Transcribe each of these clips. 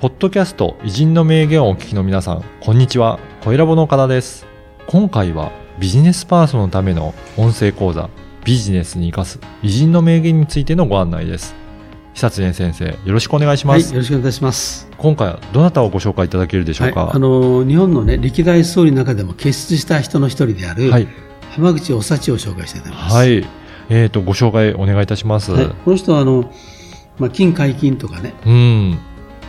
ポッドキャスト偉人の名言をお聞きの皆さん、こんにちは。小ラボの岡田です。今回はビジネスパーソンのための音声講座、ビジネスに生かす偉人の名言についてのご案内です。久常先生、よろしくお願いします。はい、よろしくお願いします。今回はどなたをご紹介いただけるでしょうか？はい、あの日本のね歴代総理の中でも傑出した人の一人である、はい、浜口お幸を紹介したいと思います。はい。えっ、ー、とご紹介お願いいたします。はい、この人はあのまあ金解禁とかね、うん、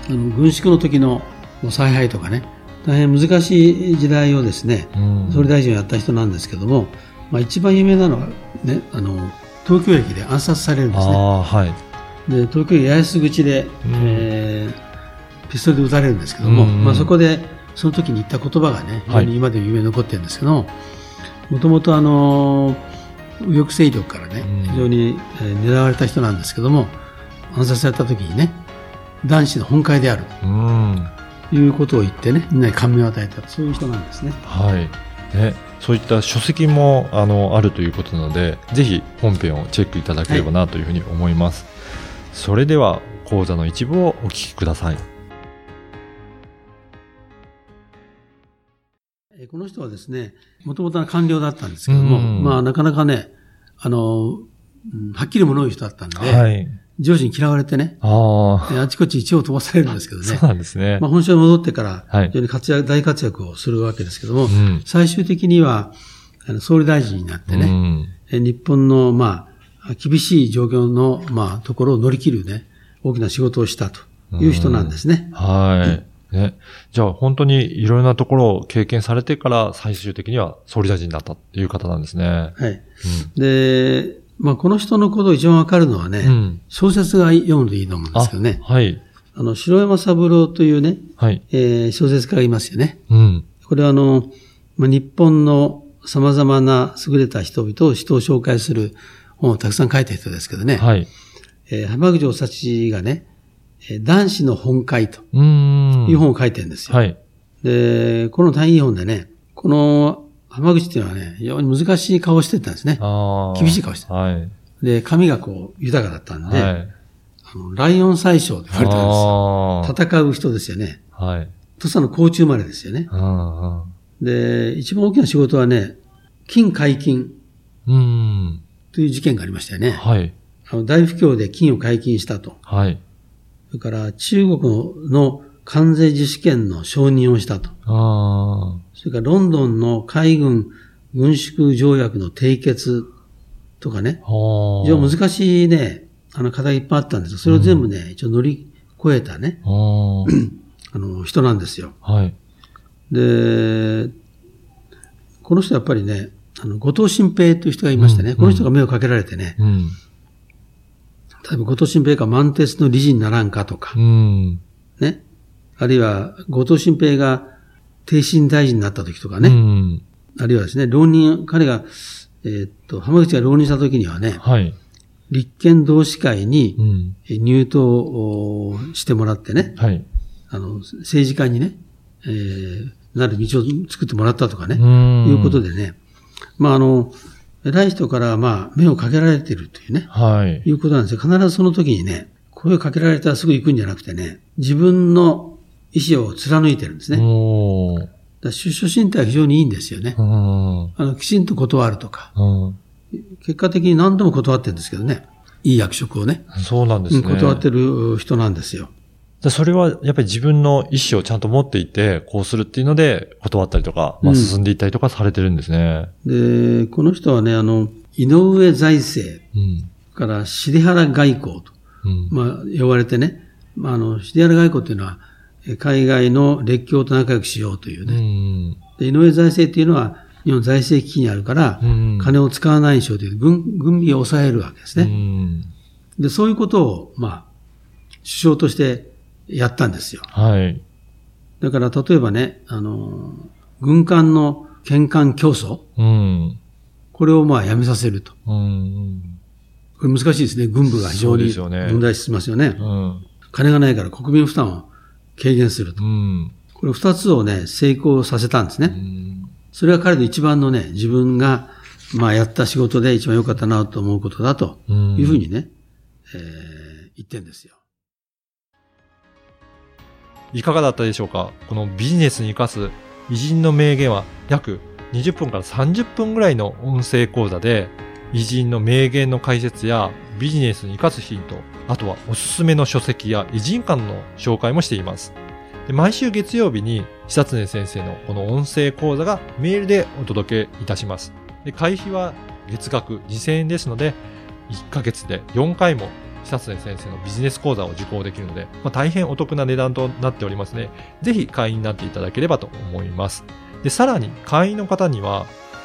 あの軍縮の時の采配とかね大変難しい時代をですね、うん、総理大臣をやった人なんですけども、まあ、一番有名なのは、ね、あの東京駅で暗殺されるんですね。はい、で東京駅八重洲口で、うん、えー、ピストルで撃たれるんですけども、うん、まあ、そこでその時に言った言葉がね非常に今でも有名に残ってるんですけどもともとあの右翼勢力からね、非常に、えー、狙われた人なんですけども暗殺された時にね男子の本会である。ということを言ってねみんなに感銘を与えた。そういう人なんですね。はい。ね、そういった書籍もあのあるということなのでぜひ本編をチェックいただければなというふうに思います、はい、それでは講座の一部をお聞きください。この人はですねもともと官僚だったんですけども、まあなかなかねあのはっきり物を言う人だったんで、はい、上司に嫌われてね、ああちこち一応飛ばされるんですけどね。そうなんですね。まあ本社に戻ってから、非常に活躍、大活躍をするわけですけども、うん、最終的には、あの総理大臣になってね、うん、日本の、まあ、厳しい状況の、まあ、ところを乗り切るね、大きな仕事をしたという人なんですね。うん、はい。ね。じゃあ本当にいろいろなところを経験されてから最終的には総理大臣になったっていう方なんですね。はい。で、まあ、この人のことを一番わかるのはね、うん、小説が読むといいと思うんですけどね。はい。あの、白山三郎というね、はい。えー、小説家がいますよね。うん。これはあの、まあ、日本の様々な優れた人々を人を紹介する本をたくさん書いた人ですけどね。はい。えー、浜口お幸がね、男子の本会という本を書いてるんですよ。はい。で、この大変いい本でね、この浜口っていうのはね、非常に難しい顔をしてたんですね。厳しい顔してた。はい。で、髪がこう、豊かだったんで、はい、あのライオン宰相って言われたんですよ。戦う人ですよね。はい。土佐の甲虫生まれですよね。で、一番大きな仕事はね、金解禁。うん。という事件がありましたよね。はい。あの大不況で金を解禁したと。はい。それから中国の関税自主権の承認をしたと。あそれからロンドンの海軍軍縮条約の締結とかね、非常に難しいね、あの課題いっぱいあったんですそれを全部ね、うん、一応乗り越えたね、あの人なんですよ。はい。で、この人やっぱりね、あの、後藤新平という人がいましてね、うん、この人が目をかけられてね、うん、例えば後藤新平が満鉄の理事にならんかとか、ね、あるいは後藤新平が帝臣大臣になった時とかね、うん、あるいはですね、浪人、彼が、えー、っと、浜口が浪人した時にはね、はい、立憲同志会に入党してもらってね、はい、あの、政治家にね、えー、なる道を作ってもらったとかね、いうことでね、まああの、偉い人からまあ目をかけられているというね、はい、いうことなんですよ。必ずその時にね、声をかけられたらすぐ行くんじゃなくてね、自分の意思を貫いてるんですね。だ出処進退は非常にいいんですよね。あのきちんと断るとか。結果的に何度も断ってるんですけどね。いい役職をね。そうなんですね。断ってる人なんですよ。それはやっぱり自分の意思をちゃんと持っていて、こうするっていうので断ったりとか、まあ、進んでいったりとかされてるんですね。うん、で、この人はね、あの、井上財政、うん、から重原外交と、うん、まあ、呼ばれてね、まあ、あの、重原外交っていうのは、海外の列強と仲良くしようというね。で井上財政っていうのは、日本財政危機にあるから、金を使わないにしようという軍、軍備を抑えるわけですね。で、そういうことを、まあ、首相としてやったんですよ。はい。だから、例えばね、あの、軍艦の県艦競争、うん、これをまあやめさせると。うん、これ難しいですね。軍部が非常に問題視しますよね。うん、金がないから国民負担を軽減すると。うん、これ二つをね、成功させたんですね。うん、それは彼の一番のね、自分が、まあやった仕事で一番良かったなと思うことだというふうにね、うん、えー、言ってんですよ。いかがだったでしょうか？このビジネスに活かす偉人の名言は約20分から30分ぐらいの音声講座で偉人の名言の解説やビジネスに活かすヒント、あとはおすすめの書籍や偉人館の紹介もしています。で毎週月曜日に久常先生のこの音声講座がメールでお届けいたします。で会費は月額2000円ですので、1ヶ月で4回も久常先生のビジネス講座を受講できるので、まあ、大変お得な値段となっておりますね。ぜひ会員になっていただければと思います。で、さらに会員の方には、